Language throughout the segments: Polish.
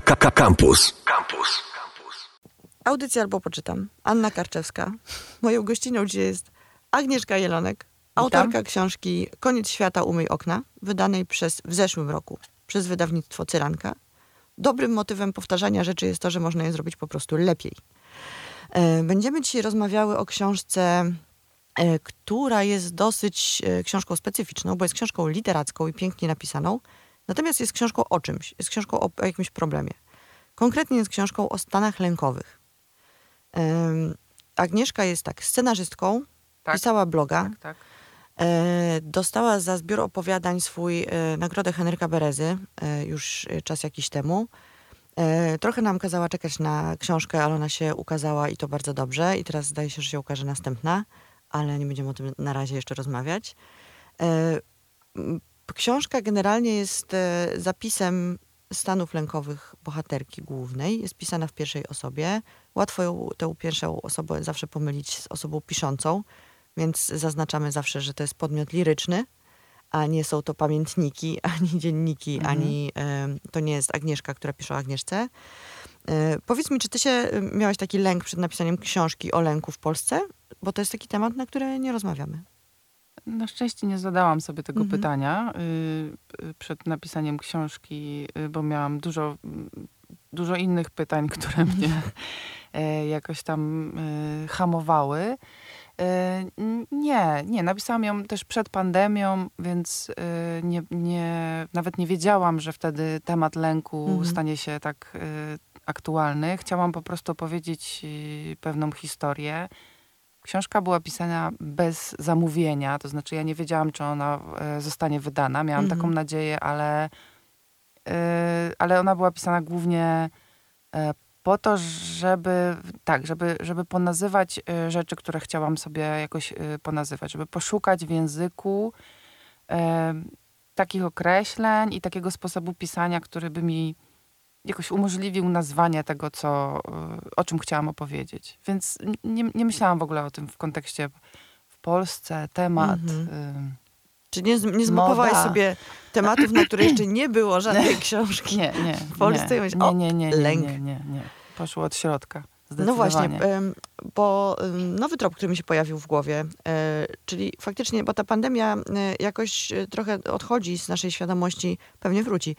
Campus. Campus. Audycja albo poczytam. Anna Karczewska. Moją gościnią dzisiaj jest Agnieszka Jelonek, autorka książki Koniec świata umyj okna, wydanej przez, w zeszłym roku przez wydawnictwo Cyranka. Dobrym motywem powtarzania rzeczy jest to, że można je zrobić po prostu lepiej. E, Będziemy dzisiaj rozmawiały o książce, e, która jest dosyć e, książką specyficzną, bo jest książką literacką i pięknie napisaną, natomiast jest książką o czymś, jest książką o, o jakimś problemie. Konkretnie jest książką o stanach lękowych. Em, Agnieszka jest tak, scenarzystką, Tak. pisała bloga, Tak, tak. E, dostała za zbiór opowiadań swój e, nagrodę Henryka Berezy e, już e, czas jakiś temu. E, trochę nam kazała czekać na książkę, ale ona się ukazała i to bardzo dobrze. I teraz zdaje się, że się ukaże następna, ale nie będziemy o tym na razie jeszcze rozmawiać. E, książka generalnie jest e, zapisem stanów lękowych bohaterki głównej. Jest pisana w pierwszej osobie. Łatwo ją, tę pierwszą osobę zawsze pomylić z osobą piszącą więc zaznaczamy zawsze, że to jest podmiot liryczny, a nie są to pamiętniki, ani dzienniki, Mhm. ani em, to nie jest Agnieszka, która pisze o Agnieszce. E, powiedz mi, czy ty się em, miałaś taki lęk przed napisaniem książki o lęku w Polsce? Bo to jest taki temat, na który nie rozmawiamy. Na szczęście nie zadałam sobie tego Mhm. pytania y, y, przed napisaniem książki, y, bo miałam dużo, dużo innych pytań, które mnie e, jakoś tam y, hamowały. N- Nie, nie, napisałam ją też przed pandemią, więc y, nie, nie, nawet nie wiedziałam, że wtedy temat lęku Mhm. stanie się tak y, aktualny. Chciałam po prostu opowiedzieć y, pewną historię. Książka była pisana bez zamówienia, to znaczy ja nie wiedziałam, czy ona e, zostanie wydana. Miałam Mhm. taką nadzieję, ale, e, ale ona była pisana głównie e, po to, żeby tak, żeby, żeby ponazywać rzeczy, które chciałam sobie jakoś ponazywać, żeby poszukać w języku e, takich określeń i takiego sposobu pisania, który by mi jakoś umożliwił nazwanie tego, co, y, o czym chciałam opowiedzieć. Więc nie, nie myślałam w ogóle o tym w kontekście w Polsce, temat. Mhm. Czy nie, nie zmapowałaś sobie tematów, na które jeszcze nie było żadnej książki? y, Nie, nie. W Polsce nie, myśl- o, nie, nie, nie, lęk. nie, nie, nie. Poszło od środka. No właśnie, bo nowy trop, który mi się pojawił w głowie, e, czyli faktycznie, bo ta pandemia e, jakoś e, trochę odchodzi z naszej świadomości, pewnie wróci,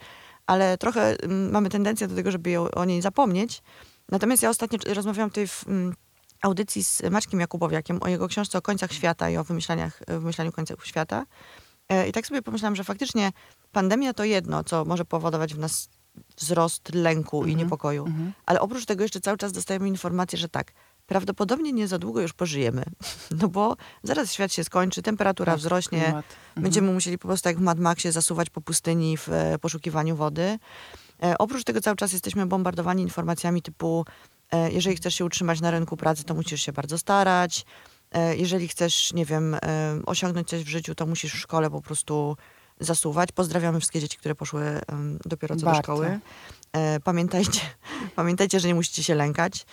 ale trochę em, mamy tendencję do tego, żeby ją, o niej zapomnieć. Natomiast ja ostatnio rozmawiałam tutaj w em, audycji z Maćkiem Jakubowiakiem o jego książce o końcach świata i o wymyślaniach, e, wymyślaniu końców świata. E, I tak sobie pomyślałam, że faktycznie pandemia to jedno, co może powodować w nas wzrost lęku i Mhm. niepokoju. Mhm. Ale oprócz tego jeszcze cały czas dostajemy informację, że tak, prawdopodobnie nie za długo już pożyjemy. No bo zaraz świat się skończy, temperatura Tak, wzrośnie, klimat. Mhm. będziemy musieli po prostu jak w Mad Maxie zasuwać po pustyni w e, poszukiwaniu wody. E, oprócz tego cały czas jesteśmy bombardowani informacjami typu e, jeżeli chcesz się utrzymać na rynku pracy, to musisz się bardzo starać. E, jeżeli chcesz, nie wiem, e, osiągnąć coś w życiu, to musisz w szkole po prostu zasuwać. Pozdrawiamy wszystkie dzieci, które poszły dopiero co do Bardzo. szkoły. E, pamiętajcie, pamiętajcie, że nie musicie się lękać.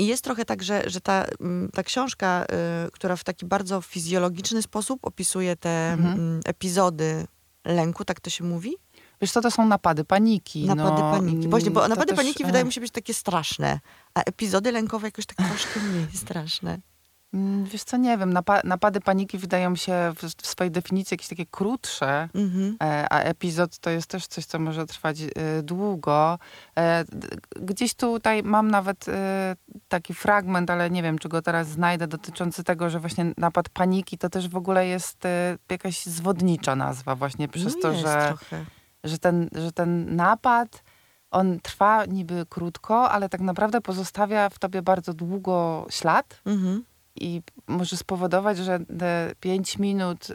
I jest trochę tak, że, że ta, mm, ta książka, y, która w taki bardzo fizjologiczny sposób opisuje te Mhm. mm, epizody lęku, tak to się mówi? Wiesz co, to są napady paniki. Napady no, paniki. Właśnie, bo mm, napady też, paniki e, wydają mi się być takie straszne, a epizody lękowe jakoś tak troszkę mniej straszne. Mm, Wiesz co, nie wiem, napa- napady paniki wydają mi się w, w swojej definicji jakieś takie krótsze, Mhm. e, a epizod to jest też coś, co może trwać e, długo. E, Gdzieś tutaj mam nawet taki fragment, ale nie wiem, czy go teraz znajdę, dotyczący tego, że właśnie napad paniki to też w ogóle jest jakaś zwodnicza nazwa właśnie przez no to, że, trochę. że, ten, że ten napad on trwa niby krótko, ale tak naprawdę pozostawia w tobie bardzo długo ślad Mhm. I może spowodować, że te 5 minut y,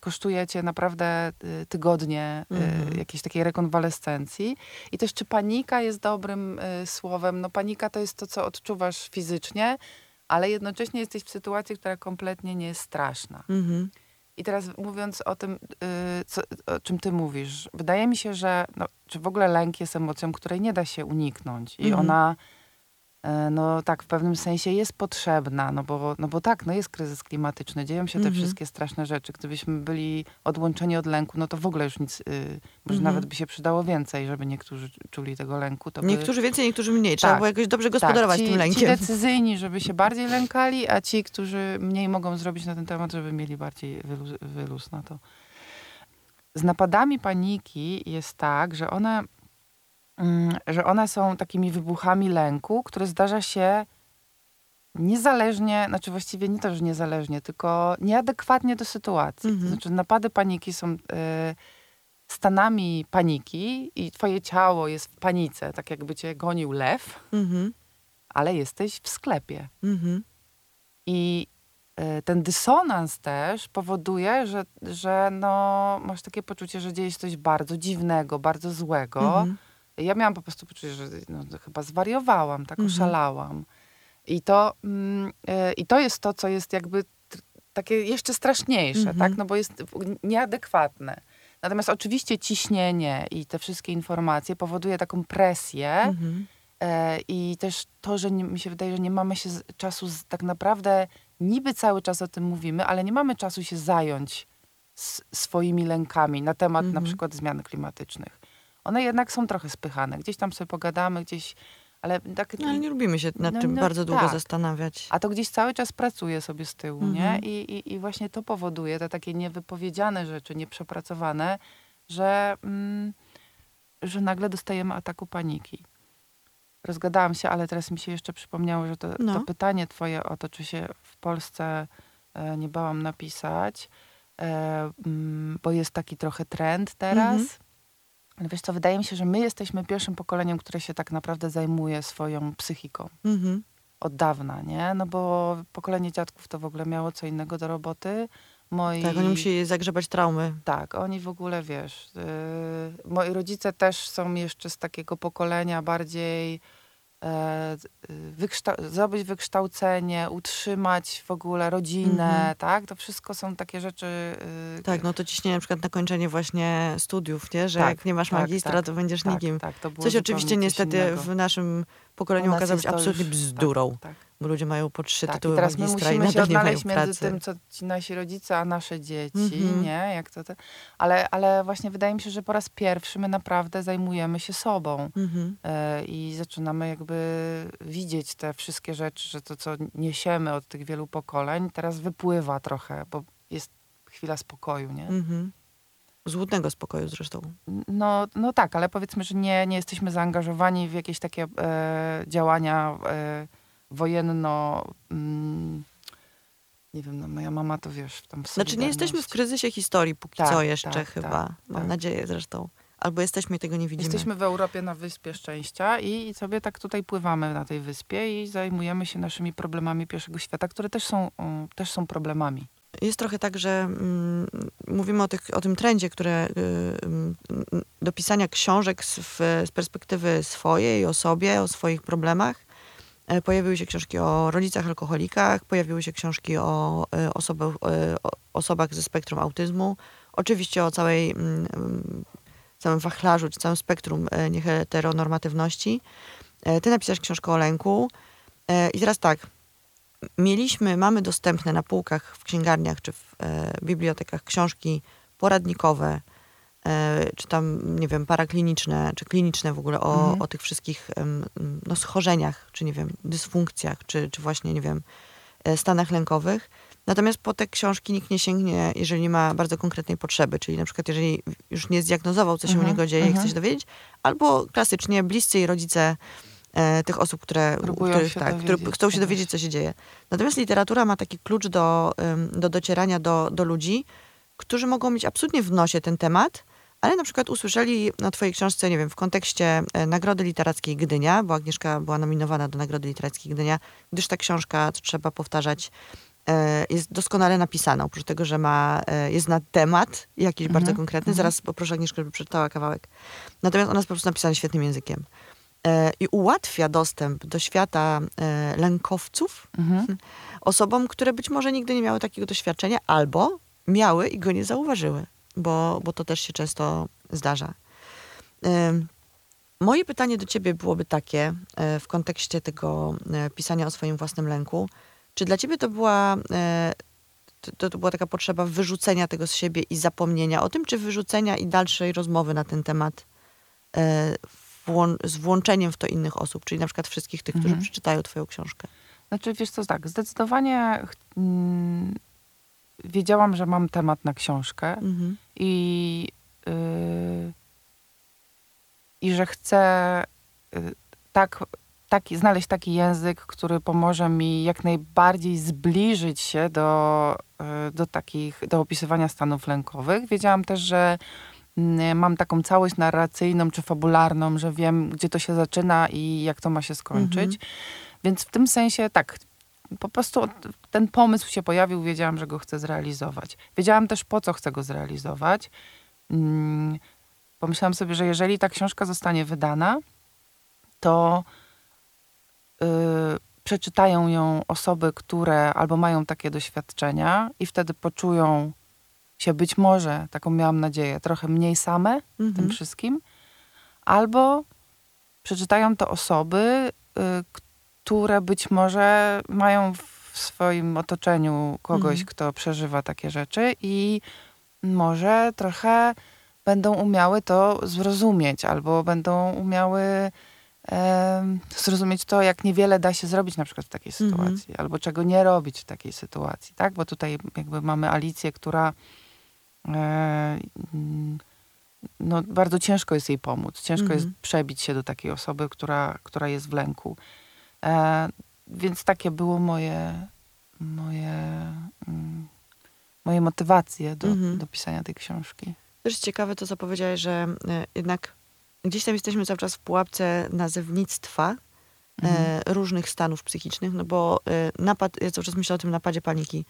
kosztuje cię naprawdę y, tygodnie y, Mhm. jakiejś takiej rekonwalescencji. I też czy panika jest dobrym y, słowem? No panika to jest to, co odczuwasz fizycznie, ale jednocześnie jesteś w sytuacji, która kompletnie nie jest straszna. Mhm. I teraz mówiąc o tym, y, co, o czym ty mówisz, wydaje mi się, że no, czy w ogóle lęk jest emocją, której nie da się uniknąć. I Mhm. ona no tak, w pewnym sensie jest potrzebna, no bo, no bo tak, no jest kryzys klimatyczny, dzieją się te Mhm. wszystkie straszne rzeczy. Gdybyśmy byli odłączeni od lęku, no to w ogóle już nic, y, może Mhm. nawet by się przydało więcej, żeby niektórzy czuli tego lęku. To by... Niektórzy więcej, niektórzy mniej. Trzeba Tak. było jakoś dobrze gospodarować tak, ci, tym Ci lękiem. decyzyjni, żeby się bardziej lękali, a ci, którzy mniej mogą zrobić na ten temat, żeby mieli bardziej wyluz, wyluz na to. Z napadami paniki jest tak, że one, mm, że one są takimi wybuchami lęku, które zdarza się niezależnie, znaczy właściwie nie to, że niezależnie, tylko nieadekwatnie do sytuacji. Mhm. To znaczy napady paniki są y, stanami paniki i twoje ciało jest w panice, tak jakby cię gonił lew, Mhm. ale jesteś w sklepie. Mhm. I y, ten dysonans też powoduje, że, że no, masz takie poczucie, że dzieje się coś bardzo dziwnego, bardzo złego. Mhm. Ja miałam po prostu poczucie, że no, chyba zwariowałam, tak Mhm. oszalałam. I to, mm, y, I to jest to, co jest jakby takie jeszcze straszniejsze, Mhm. tak? No bo jest nieadekwatne. Natomiast oczywiście ciśnienie i te wszystkie informacje powoduje taką presję, Mhm. E, I też to, że nie, mi się wydaje, że nie mamy się z, czasu, z, tak naprawdę niby cały czas o tym mówimy, ale nie mamy czasu się zająć s, swoimi lękami na temat na Mhm. przykład zmian klimatycznych. One jednak są trochę spychane. Gdzieś tam sobie pogadamy, gdzieś, ale tak... No, ale nie lubimy się nad No, tym no bardzo długo tak. zastanawiać. A to gdzieś cały czas pracuje sobie z tyłu, nie? Mhm. I, i, I właśnie to powoduje te takie niewypowiedziane rzeczy, nieprzepracowane, że, mm, że nagle dostajemy ataku paniki. Rozgadałam się, ale teraz mi się jeszcze przypomniało, że to, No. to pytanie twoje o to, czy się w Polsce e, nie bałam napisać, e, mm, bo jest taki trochę trend teraz. Mhm. Ale wiesz co, wydaje mi się, że my jesteśmy pierwszym pokoleniem, które się tak naprawdę zajmuje swoją psychiką Mhm. od dawna, nie? No bo pokolenie dziadków to w ogóle miało co innego do roboty. Moi... Tak, oni musieli zagrzebać traumy. Tak, oni w ogóle, wiesz, yy, moi rodzice też są jeszcze z takiego pokolenia bardziej wykształ- zdobyć wykształcenie, utrzymać w ogóle rodzinę, Mhm. tak? To wszystko są takie rzeczy... yy, Tak, no to ciśnienie na przykład na kończenie właśnie studiów, nie? Że Tak, jak nie masz tak, magistra, tak, to będziesz tak, nikim. tak, Coś oczywiście niestety innego. w naszym pokoleniu okazało się absolutnie bzdurą, Tak, tak. Bo ludzie mają po trzy Tak, tytuły i teraz my magistra i musimy się nie mają odnaleźć między pracy. tym, co ci nasi rodzice, a nasze dzieci, Mhm. nie? Jak to te... ale, ale właśnie wydaje mi się, że po raz pierwszy my naprawdę zajmujemy się sobą Mhm. e, i zaczynamy jakby widzieć te wszystkie rzeczy, że to, co niesiemy od tych wielu pokoleń, teraz wypływa trochę, bo jest chwila spokoju, nie? Mhm. Złudnego spokoju zresztą. No, no tak, ale powiedzmy, że nie, nie jesteśmy zaangażowani w jakieś takie e, działania e, wojenno... Mm, nie wiem, no moja mama to wiesz, tam w Znaczy nie jesteśmy w kryzysie historii póki Tak, co jeszcze tak, chyba. tak, Mam tak. nadzieję zresztą. Albo jesteśmy i tego nie widzimy. Jesteśmy w Europie na Wyspie Szczęścia i sobie tak tutaj pływamy na tej wyspie i zajmujemy się naszymi problemami pierwszego świata, które też są, um, też są problemami. Jest trochę tak, że mm, mówimy o, tych, o tym trendzie, które y, mm, do pisania książek z, w, z perspektywy swojej, o sobie, o swoich problemach. E, Pojawiły się książki o rodzicach alkoholikach, pojawiły się książki o, e, osobach, e, o osobach ze spektrum autyzmu. Oczywiście o całej, mm, mm, całym wachlarzu, czy całym spektrum nieheteronormatywności. Ty napisałaś książkę o lęku. I teraz tak, mieliśmy, mamy dostępne na półkach w księgarniach czy w bibliotekach książki poradnikowe, czy tam, nie wiem, parakliniczne, czy kliniczne w ogóle o, Mhm. o tych wszystkich no, schorzeniach, czy nie wiem, dysfunkcjach, czy, czy właśnie, nie wiem, e, stanach lękowych. Natomiast po te książki nikt nie sięgnie, jeżeli nie ma bardzo konkretnej potrzeby, czyli na przykład jeżeli już nie zdiagnozował, co się u Mhm, niego dzieje i mhm. chce się dowiedzieć, albo klasycznie bliscy i rodzice e, tych osób, które, u Próbują których, tak, które chcą się czegoś. dowiedzieć, co się dzieje. Natomiast literatura ma taki klucz do, do docierania do, do ludzi, którzy mogą mieć absolutnie w nosie ten temat, ale na przykład usłyszeli na twojej książce, nie wiem, w kontekście e, Nagrody Literackiej Gdynia, bo Agnieszka była nominowana do Nagrody Literackiej Gdynia, gdyż ta książka, co trzeba powtarzać, e, jest doskonale napisana. Oprócz tego, że ma, e, jest na temat jakiś Mhm, bardzo konkretny. mhm. Zaraz poproszę Agnieszkę, żeby przeczytała kawałek. Natomiast ona jest po prostu napisana świetnym językiem. I ułatwia dostęp do świata lękowców Mhm. osobom, które być może nigdy nie miały takiego doświadczenia, albo miały i go nie zauważyły, bo, bo to też się często zdarza. Moje pytanie do ciebie byłoby takie e, w kontekście tego e, pisania o swoim własnym lęku. Czy dla ciebie to była, e, to, to była taka potrzeba wyrzucenia tego z siebie i zapomnienia o tym, czy wyrzucenia i dalszej rozmowy na ten temat z włączeniem w to innych osób, czyli na przykład wszystkich tych, którzy Mhm. przeczytają twoją książkę? Znaczy, wiesz co, tak, zdecydowanie mm, wiedziałam, że mam temat na książkę Mhm. i, yy, i że chcę yy, tak, taki, znaleźć taki język, który pomoże mi jak najbardziej zbliżyć się do, yy, do takich, do opisywania stanów lękowych. Wiedziałam też, że mm, mam taką całość narracyjną czy fabularną, że wiem, gdzie to się zaczyna i jak to ma się skończyć. Mhm. Więc w tym sensie tak, po prostu ten pomysł się pojawił, wiedziałam, że go chcę zrealizować. Wiedziałam też, po co chcę go zrealizować. Mm, Pomyślałam sobie, że jeżeli ta książka zostanie wydana, to y, przeczytają ją osoby, które albo mają takie doświadczenia i wtedy poczują się być może, taką miałam nadzieję, trochę mniej same w tym Mhm. wszystkim, albo przeczytają to osoby, y, które być może mają w swoim otoczeniu kogoś, Mhm. kto przeżywa takie rzeczy i może trochę będą umiały to zrozumieć, albo będą umiały em, zrozumieć to, jak niewiele da się zrobić na przykład w takiej Mhm. sytuacji, albo czego nie robić w takiej sytuacji, tak? Bo tutaj jakby mamy Alicję, która e, mm, no, bardzo ciężko jest jej pomóc. Ciężko Mhm. jest przebić się do takiej osoby, która, która jest w lęku. E, więc takie było moje, moje, mm, moje motywacje do, Mhm. do pisania tej książki. Też ciekawe to, co powiedziałeś, że e, jednak gdzieś tam jesteśmy cały czas w pułapce nazewnictwa Mhm. e, różnych stanów psychicznych, no bo e, napad, ja cały czas myślę o tym napadzie paniki.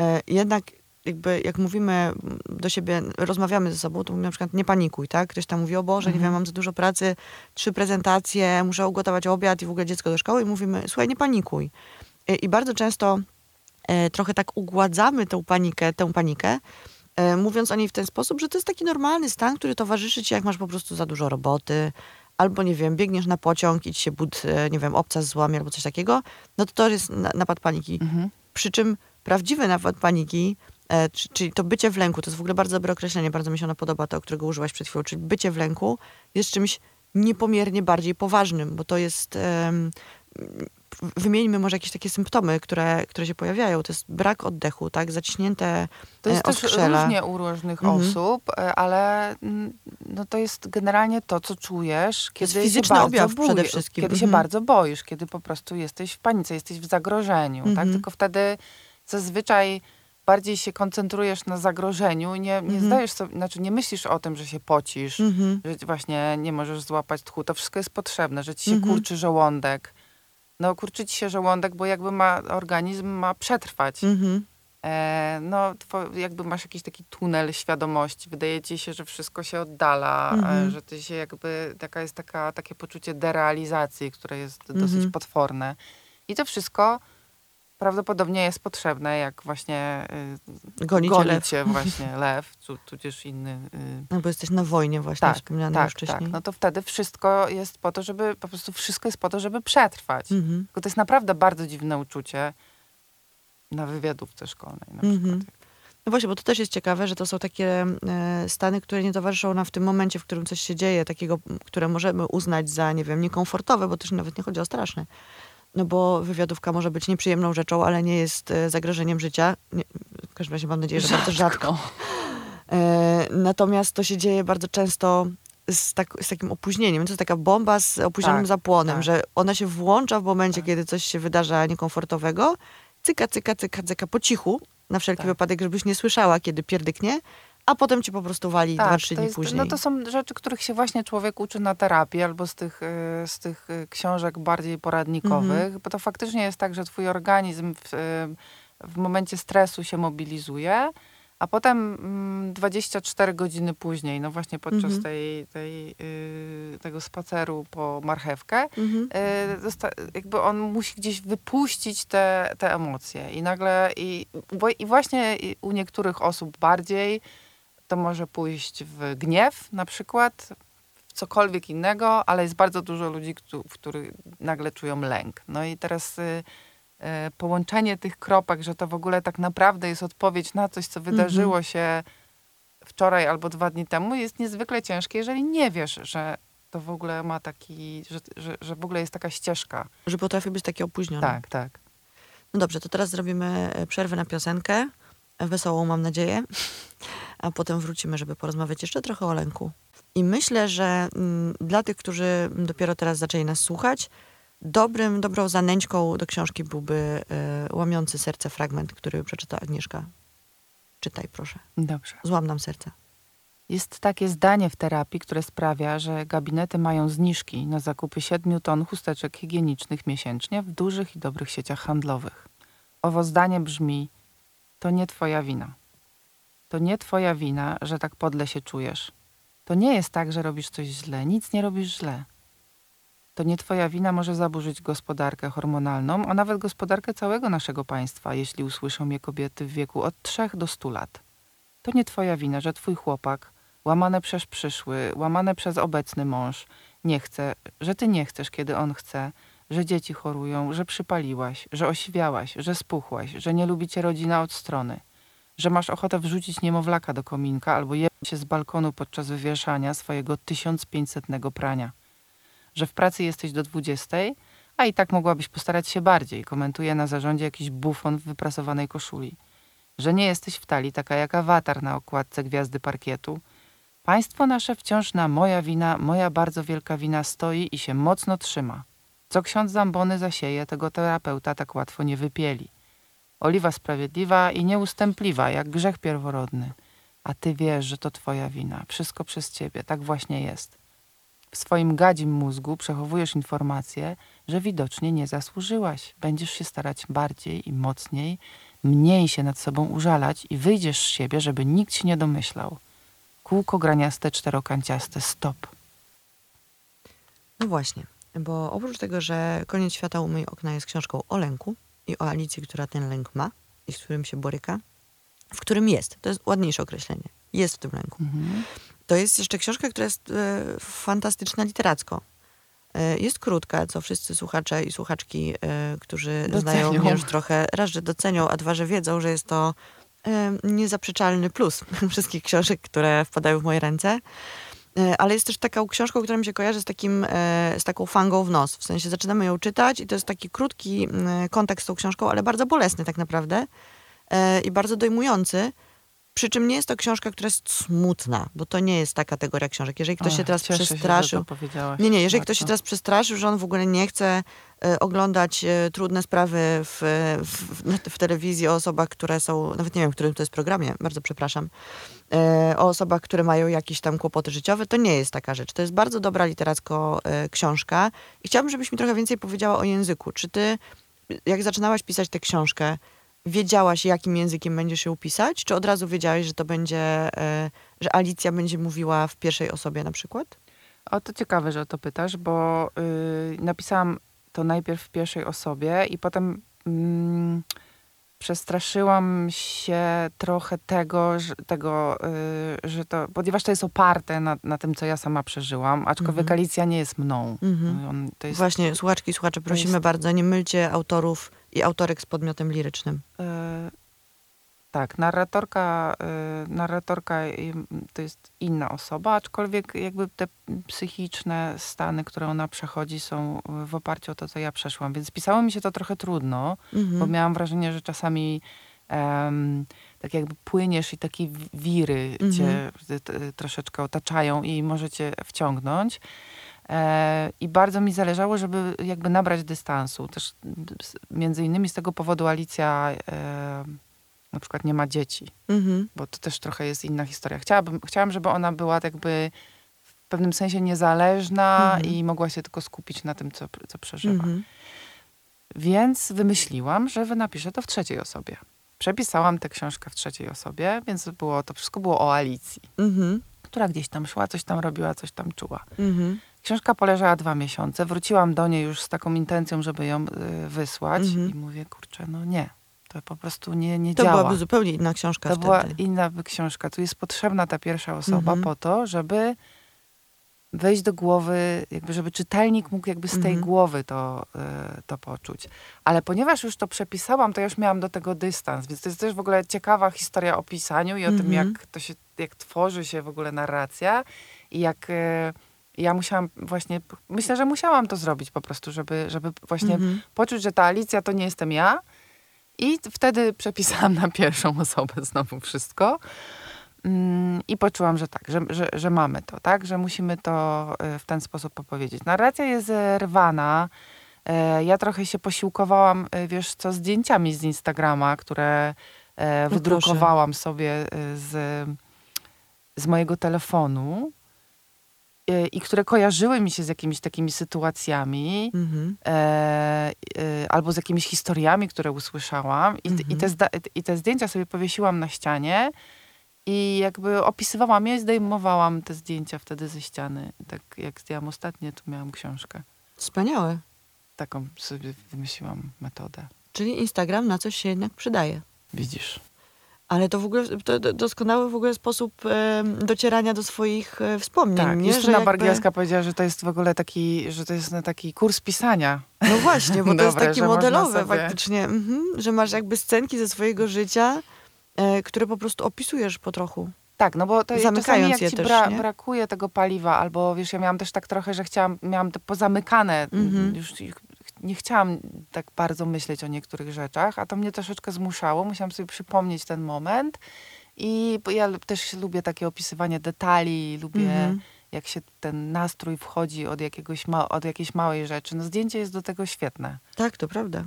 E, jednak jakby jak mówimy do siebie, rozmawiamy ze sobą, to mówimy na przykład nie panikuj, tak? Ktoś tam mówi, o Boże, nie Mhm. wiem, mam za dużo pracy, trzy prezentacje, muszę ugotować obiad i w ogóle dziecko do szkoły i mówimy, słuchaj, nie panikuj. E, I bardzo często e, trochę tak ugładzamy tą panikę, tę panikę, e, mówiąc o niej w ten sposób, że to jest taki normalny stan, który towarzyszy ci, jak masz po prostu za dużo roboty, albo nie wiem, biegniesz na pociąg i ci się bud, e, nie wiem, obca złamie albo coś takiego, no to to jest na, napad paniki. Mhm. Przy czym prawdziwy napad paniki, czyli to bycie w lęku, to jest w ogóle bardzo dobre określenie, bardzo mi się ono podoba, to, którego użyłaś przed chwilą, czyli bycie w lęku jest czymś niepomiernie bardziej poważnym, bo to jest... Wymieńmy może jakieś takie symptomy, które, które się pojawiają. To jest brak oddechu, tak? Zaciśnięte To jest e, też oskrzela. różnie u różnych Mhm. osób, e, ale mm, no to jest generalnie to, co czujesz, kiedy się fizyczny bardzo objaw przede boisz, wszystkim. Kiedy się Mhm. bardzo boisz, kiedy po prostu jesteś w panice, jesteś w zagrożeniu, tak? Mhm. Tylko wtedy zazwyczaj bardziej się koncentrujesz na zagrożeniu i nie, nie Mhm. zdajesz sobie, znaczy nie myślisz o tym, że się pocisz, Mhm. że właśnie nie możesz złapać tchu. To wszystko jest potrzebne, że ci się Mhm. kurczy żołądek. No kurczy ci się żołądek, bo jakby ma organizm ma przetrwać. Mhm. E, no, jakby masz jakiś taki tunel świadomości. Wydaje ci się, że wszystko się oddala, e, że ty się jakby, taka jest taka, takie poczucie derealizacji, które jest dosyć potworne. I to wszystko prawdopodobnie jest potrzebne, jak właśnie y, lew. właśnie lew, tu, tudzież inny... Y, No bo jesteś na wojnie właśnie, tak, wspomnianej tak, już wcześniej. tak. No to wtedy wszystko jest po to, żeby, po prostu wszystko jest po to, żeby przetrwać. Mhm. Tylko to jest naprawdę bardzo dziwne uczucie na wywiadówce szkolnej na Mhm. przykład. No właśnie, bo to też jest ciekawe, że to są takie e, stany, które nie towarzyszą nam w tym momencie, w którym coś się dzieje, takiego, które możemy uznać za, nie wiem, niekomfortowe, bo też nawet nie chodzi o straszne. No bo wywiadówka może być nieprzyjemną rzeczą, ale nie jest e, zagrożeniem życia. Nie, w każdym razie mam nadzieję, że bardzo rzadko. E, natomiast to się dzieje bardzo często z, tak, z takim opóźnieniem. To jest taka bomba z opóźnionym Tak, zapłonem, tak. że ona się włącza w momencie, Tak. kiedy coś się wydarza niekomfortowego. Cyka, cyka, cyka, cyka po cichu, na wszelki Tak. wypadek, żebyś nie słyszała, kiedy pierdyknie, a potem ci po prostu wali dwa, trzy Tak, dni jest, później. No to są rzeczy, których się właśnie człowiek uczy na terapii albo z tych, y, z tych y, książek bardziej poradnikowych, Mhm. bo to faktycznie jest tak, że twój organizm w, y, w momencie stresu się mobilizuje, a potem mm, 24 godziny później, no właśnie podczas Mhm. tej, tej, y, tego spaceru po marchewkę, Mhm. y, jakby on musi gdzieś wypuścić te, te emocje. I nagle, i, i właśnie u niektórych osób bardziej to może pójść w gniew na przykład, w cokolwiek innego, ale jest bardzo dużo ludzi, którzy, których nagle czują lęk. No i teraz y, y, połączenie tych kropek, że to w ogóle tak naprawdę jest odpowiedź na coś, co wydarzyło Mhm. się wczoraj albo dwa dni temu, jest niezwykle ciężkie, jeżeli nie wiesz, że to w ogóle ma taki, że, że, że w ogóle jest taka ścieżka. Że potrafi być takie opóźnione. Tak, tak. No dobrze, to teraz zrobimy e, przerwę na piosenkę. Wesołą mam nadzieję. A potem wrócimy, żeby porozmawiać jeszcze trochę o lęku. I myślę, że mm, dla tych, którzy dopiero teraz zaczęli nas słuchać, dobrym, dobrą zanęćką do książki byłby e, łamiący serce fragment, który przeczyta Agnieszka. Czytaj, proszę. Dobrze. Złam nam serce. Jest takie zdanie w terapii, które sprawia, że gabinety mają zniżki na zakupy 7 ton chusteczek higienicznych miesięcznie w dużych i dobrych sieciach handlowych. Owo zdanie brzmi: To nie twoja wina. To nie twoja wina, że tak podle się czujesz. To nie jest tak, że robisz coś źle, nic nie robisz źle. To nie twoja wina może zaburzyć gospodarkę hormonalną, a nawet gospodarkę całego naszego państwa, jeśli usłyszą je kobiety w wieku od 3 do 100 lat. To nie twoja wina, że twój chłopak, łamane przez przyszły, łamane przez obecny mąż, nie chce, że ty nie chcesz, kiedy on chce, że dzieci chorują, że przypaliłaś, że osiwiałaś, że spuchłaś, że nie lubi cię rodzina od strony, że masz ochotę wrzucić niemowlaka do kominka albo je się z balkonu podczas wywieszania swojego 1500 prania, że w pracy jesteś do 20, a i tak mogłabyś postarać się bardziej, komentuje na zarządzie jakiś bufon w wyprasowanej koszuli że nie jesteś w talii taka jak awatar na okładce Gwiazdy Parkietu. Państwo nasze wciąż na moja wina, moja bardzo wielka wina stoi i się mocno trzyma. Co ksiądz Zambony zasieje, tego terapeuta tak łatwo nie wypieli. Oliwa sprawiedliwa i nieustępliwa, jak grzech pierworodny. A ty wiesz, że to twoja wina. Wszystko przez ciebie. Tak właśnie jest. W swoim gadzim mózgu przechowujesz informację, że widocznie nie zasłużyłaś. Będziesz się starać bardziej i mocniej, mniej się nad sobą użalać i wyjdziesz z siebie, żeby nikt się nie domyślał. Kółko graniaste, czterokanciaste, stop. No właśnie, bo oprócz tego, że Koniec świata umyj okna jest książką o lęku i o Alicji, która ten lęk ma i z którym się boryka, w którym jest, to jest ładniejsze określenie, jest w tym lęku. Mhm. To jest jeszcze książka, która jest e, fantastyczna literacko. E, jest krótka, co wszyscy słuchacze i słuchaczki, e, którzy Docenią. znają mnie już trochę, raz, że docenią, a dwa, że wiedzą, że jest to e, niezaprzeczalny plus wszystkich książek, które wpadają w moje ręce. E, Ale jest też taką książką, która mi się kojarzy z, takim, e, z taką fangą w nos. W sensie zaczynamy ją czytać i to jest taki krótki mm, kontakt z tą książką, ale bardzo bolesny tak naprawdę e, i bardzo dojmujący. Przy czym nie jest to książka, która jest smutna, bo to nie jest ta kategoria książek. Jeżeli ktoś się teraz przestraszył, Się, nie, nie, jeżeli ktoś się teraz przestraszył, że on w ogóle nie chce e, oglądać e, trudne sprawy w, w, w, w telewizji o osobach, które są, nawet nie wiem, w którym to jest programie, bardzo przepraszam, e, o osobach, które mają jakieś tam kłopoty życiowe, to nie jest taka rzecz. To jest bardzo dobra literacko książka i chciałabym, żebyś mi trochę więcej powiedziała o języku. Czy ty, jak zaczynałaś pisać tę książkę, wiedziałaś, jakim językiem będziesz ją pisać, czy od razu wiedziałaś, że to będzie, e, że Alicja będzie mówiła w pierwszej osobie na przykład? O, to ciekawe, że o to pytasz, bo y, napisałam to najpierw w pierwszej osobie i potem mm, przestraszyłam się trochę tego, że, tego, y, że to, ponieważ to jest oparte na, na tym, co ja sama przeżyłam, aczkolwiek Mhm. Alicja nie jest mną. Mhm. On, jest, Właśnie, słuchaczki słuchacze, prosimy jest- bardzo, nie mylcie autorów i autorek z podmiotem lirycznym. E, tak, narratorka, e, narratorka to jest inna osoba, aczkolwiek jakby te psychiczne stany, które ona przechodzi są w oparciu o to, co ja przeszłam. Więc pisało mi się to trochę trudno, Mhm. bo miałam wrażenie, że czasami tak jakby płyniesz i takie wi- wiry Mhm. cię troszeczkę otaczają i możecie wciągnąć. E, I bardzo mi zależało, żeby jakby nabrać dystansu. Też między innymi z tego powodu Alicja e, na przykład nie ma dzieci, Mhm. bo to też trochę jest inna historia. Chciałabym, chciałam, żeby ona była jakby w pewnym sensie niezależna Mhm. i mogła się tylko skupić na tym, co, co przeżywa. Mhm. Więc wymyśliłam, że napiszę to w trzeciej osobie. Przepisałam tę książkę w trzeciej osobie, więc było, to wszystko było o Alicji, Mhm. która gdzieś tam szła, coś tam robiła, coś tam czuła. Książka poleżała dwa miesiące. Wróciłam do niej już z taką intencją, żeby ją y, wysłać Mhm. i mówię, kurczę, no nie. To po prostu nie, nie To działa. byłaby zupełnie inna książka to wtedy. była inna książka. Tu jest potrzebna ta pierwsza osoba Mhm. po to, żeby wejść do głowy, jakby żeby czytelnik mógł jakby z tej Mhm. głowy to, y, to poczuć. Ale ponieważ już to przepisałam, to ja już miałam do tego dystans, więc to jest też w ogóle ciekawa historia o pisaniu i o tym, Mhm. jak to się, jak tworzy się w ogóle narracja i jak... y, ja musiałam właśnie, myślę, że musiałam to zrobić po prostu, żeby, żeby właśnie Mhm. poczuć, że ta Alicja to nie jestem ja. I wtedy przepisałam na pierwszą osobę znowu wszystko. Mm, I poczułam, że tak, że, że, że mamy to, tak, że musimy to y, w ten sposób opowiedzieć. Narracja jest e, rwana. E, Ja trochę się posiłkowałam, e, wiesz co, zdjęciami z Instagrama, które e, No wydrukowałam sobie e, z, z mojego telefonu e, i które kojarzyły mi się z jakimiś takimi sytuacjami Mhm. e, e, albo z jakimiś historiami, które usłyszałam. I, Mhm. i, te zda- I te zdjęcia sobie powiesiłam na ścianie i jakby opisywałam je i zdejmowałam te zdjęcia wtedy ze ściany. Tak jak zdjęłam ostatnie, to miałam książkę. Wspaniałe. Taką sobie wymyśliłam metodę. Czyli Instagram na coś się jednak przydaje. Widzisz? Ale to w ogóle to do- doskonały w ogóle sposób em, docierania do swoich e, wspomnień. Tak, nie? Justyna jakby- Bargielska powiedziała, że to jest w ogóle taki, że to jest na taki kurs pisania. No właśnie, bo to jest takie modelowe sobie- faktycznie, mhm, że masz jakby scenki ze swojego życia, e, które po prostu opisujesz po trochu. Tak, no bo to jest czasami Zamykając jak ci też, bra- nie? brakuje tego paliwa, albo wiesz, ja miałam też tak trochę, że chciałam, miałam te pozamykane, Mhm. już nie chciałam tak bardzo myśleć o niektórych rzeczach, a to mnie troszeczkę zmuszało, musiałam sobie przypomnieć ten moment i ja też lubię takie opisywanie detali, lubię Mhm. jak się ten nastrój wchodzi od, jakiegoś ma- od jakiejś małej rzeczy. No zdjęcie jest do tego świetne. Tak, to prawda.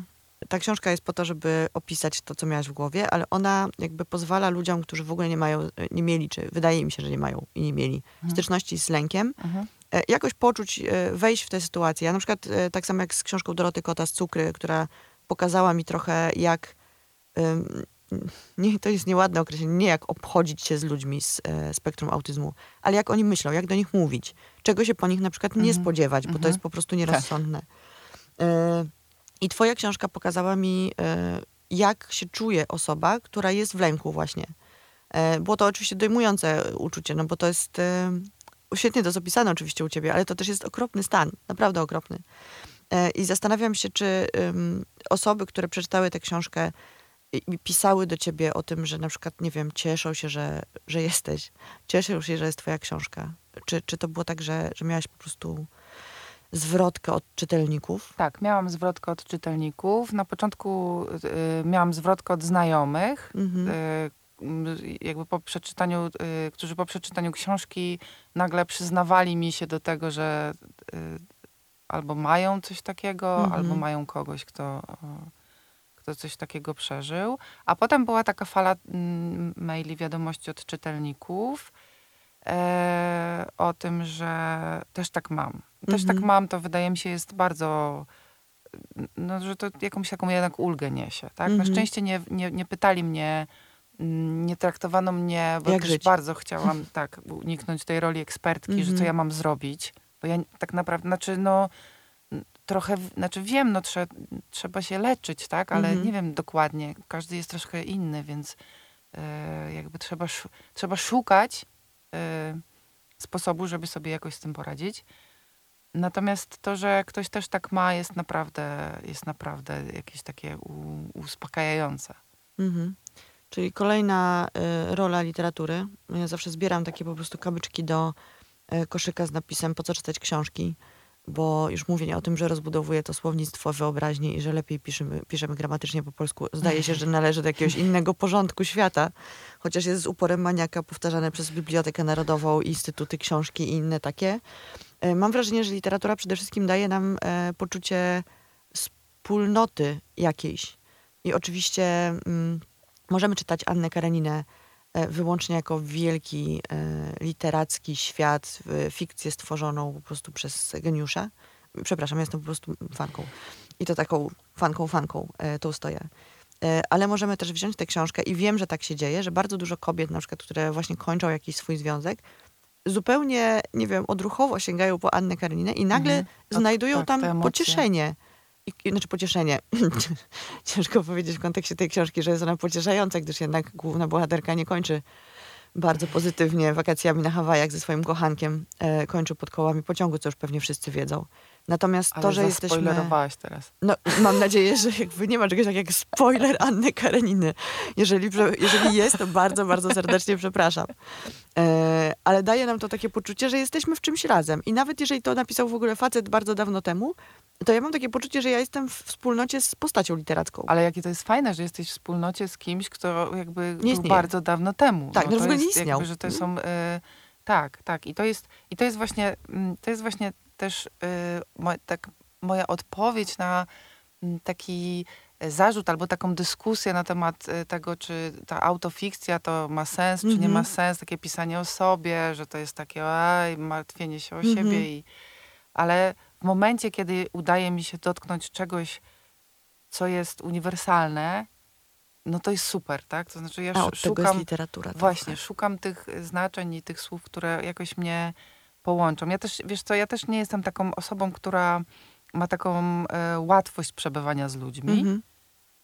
Ta książka jest po to, żeby opisać to, co miałaś w głowie, ale ona jakby pozwala ludziom, którzy w ogóle nie mają, nie mieli, czy wydaje mi się, że nie mają i nie mieli styczności z lękiem, Mhm. E, jakoś poczuć, e, wejść w tę sytuację. Ja na przykład e, tak samo jak z książką Doroty Kota z Cukry, która pokazała mi trochę jak, nie, to jest nieładne określenie, nie jak obchodzić się z ludźmi z e, spektrum autyzmu, ale jak oni myślą, jak do nich mówić, czego się po nich na przykład nie Mhm. spodziewać, bo to Mhm. jest po prostu nierozsądne. E, I twoja książka pokazała mi, e, jak się czuje osoba, która jest w lęku właśnie. Było to oczywiście dojmujące uczucie, no bo to jest świetnie to jest opisane oczywiście u ciebie, ale to też jest okropny stan, naprawdę okropny. E, I zastanawiam się, czy ym, osoby, które przeczytały tę książkę i i pisały do ciebie o tym, że na przykład, nie wiem, cieszą się, że, że jesteś, cieszą się, że jest twoja książka. Czy, czy to było tak, że, że miałaś po prostu zwrotkę od czytelników? Tak, miałam zwrotkę od czytelników. Na początku y, miałam zwrotkę od znajomych, Mhm. y, jakby po przeczytaniu, y, którzy po przeczytaniu książki nagle przyznawali mi się do tego, że y, albo mają coś takiego, Mhm. albo mają kogoś, kto, kto coś takiego przeżył. A potem była taka fala maili, wiadomości od czytelników e, o tym, że też tak mam. Też Mhm. tak mam, to wydaje mi się jest bardzo no, że to jakąś taką jednak ulgę niesie, tak? Na Mhm. szczęście nie, nie, nie pytali mnie, nie traktowano mnie, bo Jak też żyć? bardzo chciałam tak uniknąć tej roli ekspertki, że co Mhm. ja mam zrobić, bo ja tak naprawdę, znaczy no trochę, znaczy wiem, no trze, trzeba się leczyć, tak? Ale Mhm. nie wiem dokładnie, każdy jest troszkę inny, więc e, jakby trzeba, trzeba szukać e, sposobu, żeby sobie jakoś z tym poradzić. Natomiast to, że ktoś też tak ma, jest naprawdę, jest naprawdę jakieś takie u, uspokajające. Mhm. Czyli kolejna y, rola literatury. Ja zawsze zbieram takie po prostu kamyczki do y, koszyka z napisem po co czytać książki, bo już mówienie o tym, że rozbudowuje to słownictwo, wyobraźnię i że lepiej piszemy, piszemy gramatycznie po polsku, zdaje się, że należy do jakiegoś innego porządku świata, chociaż jest z uporem maniaka powtarzane przez Bibliotekę Narodową, Instytuty Książki i inne takie. Y, Mam wrażenie, że literatura przede wszystkim daje nam poczucie wspólnoty jakiejś. I oczywiście mm, możemy czytać Annę Kareninę e, wyłącznie jako wielki e, literacki świat, fikcję stworzoną po prostu przez geniusza. Przepraszam, ja jestem po prostu fanką. I to taką fanką, fanką e, tą stoję. Ale możemy też wziąć tę książkę i wiem, że tak się dzieje, że bardzo dużo kobiet, na przykład, które właśnie kończą jakiś swój związek, zupełnie, nie wiem, odruchowo sięgają po Annę Kareninę i nagle Mhm. Od- znajdują tak, tam pocieszenie. I, znaczy pocieszenie. Ciężko powiedzieć w kontekście tej książki, że jest ona pocieszająca, gdyż jednak główna bohaterka nie kończy bardzo pozytywnie wakacjami na Hawajach ze swoim kochankiem e, kończył pod kołami pociągu, co już pewnie wszyscy wiedzą. Natomiast Ale to, że jesteśmy... teraz. No, mam nadzieję, że jakby nie ma czegoś takiego jak spoiler Anny Kareniny. Jeżeli, jeżeli jest, to bardzo, bardzo serdecznie przepraszam. E, ale daje nam to takie poczucie, że jesteśmy w czymś razem. I nawet jeżeli to napisał w ogóle facet bardzo dawno temu, to ja mam takie poczucie, że ja jestem w wspólnocie z postacią literacką. Ale jakie to jest fajne, że jesteś w wspólnocie z kimś, kto jakby był istnieje. bardzo dawno temu. Tak, no, to w ogóle nie istniał. Jakby, że to są... Y, tak, tak. I to jest, i to jest właśnie, mm, to jest właśnie też y, mo, tak moja odpowiedź na mm, taki zarzut albo taką dyskusję na temat y, tego, czy ta autofikcja to ma sens, czy nie Mhm. ma sens, takie pisanie o sobie, że to jest takie aj, martwienie się o Mhm. siebie. I, ale w momencie, kiedy udaje mi się dotknąć czegoś, co jest uniwersalne, no to jest super, tak? To znaczy ja A szukam, literatura. trochę. właśnie, szukam tych znaczeń i tych słów, które jakoś mnie połączą. Ja też, wiesz co, ja też nie jestem taką osobą, która ma taką e, łatwość przebywania z ludźmi. Mhm.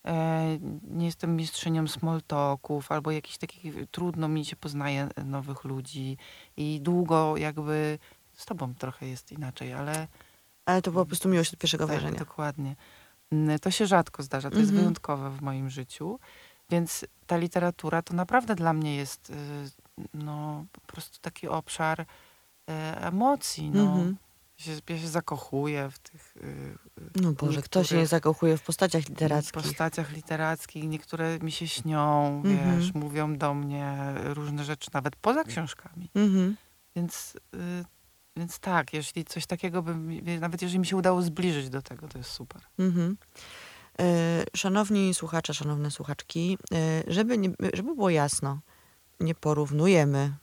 E, nie jestem mistrzynią small talków albo jakichś takich, trudno mi się poznaje nowych ludzi i długo jakby, z tobą trochę jest inaczej, ale Ale to była po prostu miłość od pierwszego tak, wrażenia. dokładnie. To się rzadko zdarza, to jest Mhm. wyjątkowe w moim życiu, więc ta literatura to naprawdę dla mnie jest y, no, po prostu taki obszar e, emocji. No. Mhm. Ja, się, ja się zakochuję w tych y, No Boże, kto się nie zakochuje w postaciach literackich? postaciach literackich. Niektóre mi się śnią, Mhm. wiesz, mówią do mnie różne rzeczy, nawet poza książkami. Mhm. Więc, y, więc tak, jeśli coś takiego by, mi- wie- nawet jeżeli mi się udało zbliżyć do tego, to jest super. Mhm. E, Szanowni słuchacze, szanowne słuchaczki, e, żeby, nie, żeby było jasno, nie porównujemy e,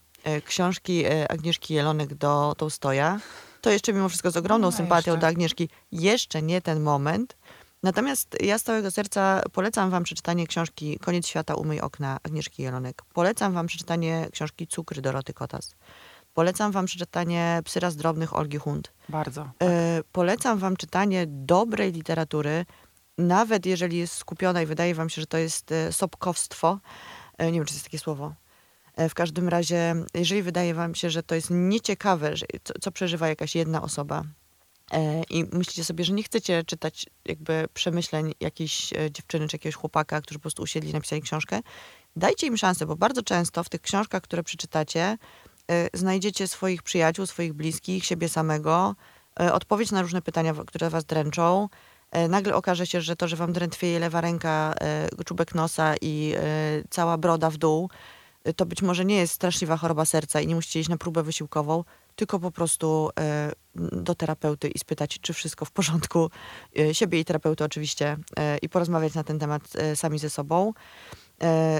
książki e, Agnieszki Jelonek do Tołstoja. To jeszcze mimo wszystko z ogromną No, sympatią jeszcze. do Agnieszki. Jeszcze nie ten moment. Natomiast ja z całego serca polecam wam przeczytanie książki Koniec świata, umyj okna Agnieszki Jelonek. Polecam wam przeczytanie książki Cukry Doroty Kotas. Polecam wam przeczytanie Psyra z drobnych Olgi Hund. Bardzo. E, polecam wam czytanie dobrej literatury, nawet jeżeli jest skupiona i wydaje wam się, że to jest e, sobkowstwo. E, nie wiem, czy jest takie słowo. E, w każdym razie, jeżeli wydaje wam się, że to jest nieciekawe, że, co, co przeżywa jakaś jedna osoba e, i myślicie sobie, że nie chcecie czytać jakby przemyśleń jakiejś e, dziewczyny czy jakiegoś chłopaka, którzy po prostu usiedli i napisali książkę, dajcie im szansę, bo bardzo często w tych książkach, które przeczytacie, znajdziecie swoich przyjaciół, swoich bliskich, siebie samego, odpowiedź na różne pytania, które was dręczą. Nagle okaże się, że to, że wam drętwieje lewa ręka, czubek nosa i cała broda w dół, to być może nie jest straszliwa choroba serca i nie musicie iść na próbę wysiłkową, tylko po prostu e, do terapeuty i spytać, czy wszystko w porządku. E, Siebie i terapeuty oczywiście e, i porozmawiać na ten temat sami ze sobą.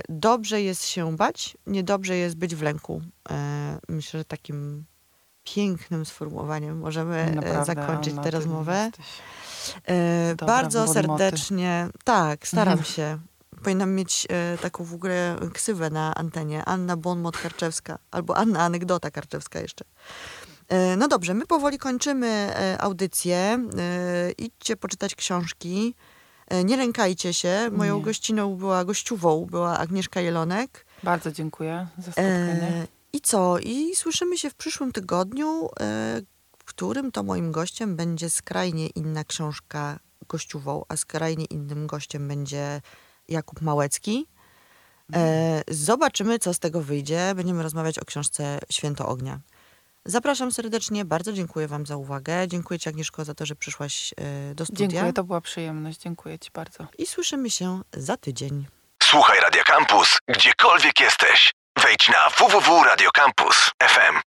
Dobrze jest się bać, niedobrze jest być w lęku. Myślę, że takim pięknym sformułowaniem możemy Naprawdę, zakończyć Anna, tę rozmowę. bardzo serdecznie. Tak, staram Mhm. się. Powinnam mieć e, taką w ogóle ksywę na antenie. Anna Bonmot Karczewska. Albo Anna Anegdota Karczewska jeszcze. E, no dobrze, my powoli kończymy e, audycję. E, idźcie poczytać książki. E, nie lękajcie się. Moją Nie. gościną była, gościową była Agnieszka Jelonek. Bardzo dziękuję za spotkanie. E, I co? I słyszymy się w przyszłym tygodniu, w którym to moim gościem będzie skrajnie inna książka gościową, a skrajnie innym gościem będzie Jakub Małecki. E, zobaczymy, co z tego wyjdzie. Będziemy rozmawiać o książce Święto Ognia. Zapraszam serdecznie, bardzo dziękuję Wam za uwagę. Dziękuję Ci, Agnieszko, za to, że przyszłaś e, do studia. Dziękuję, to była przyjemność. Dziękuję ci bardzo. I słyszymy się za tydzień. Słuchaj Radio Campus, gdziekolwiek jesteś. Wejdź na www.radiocampus.fm.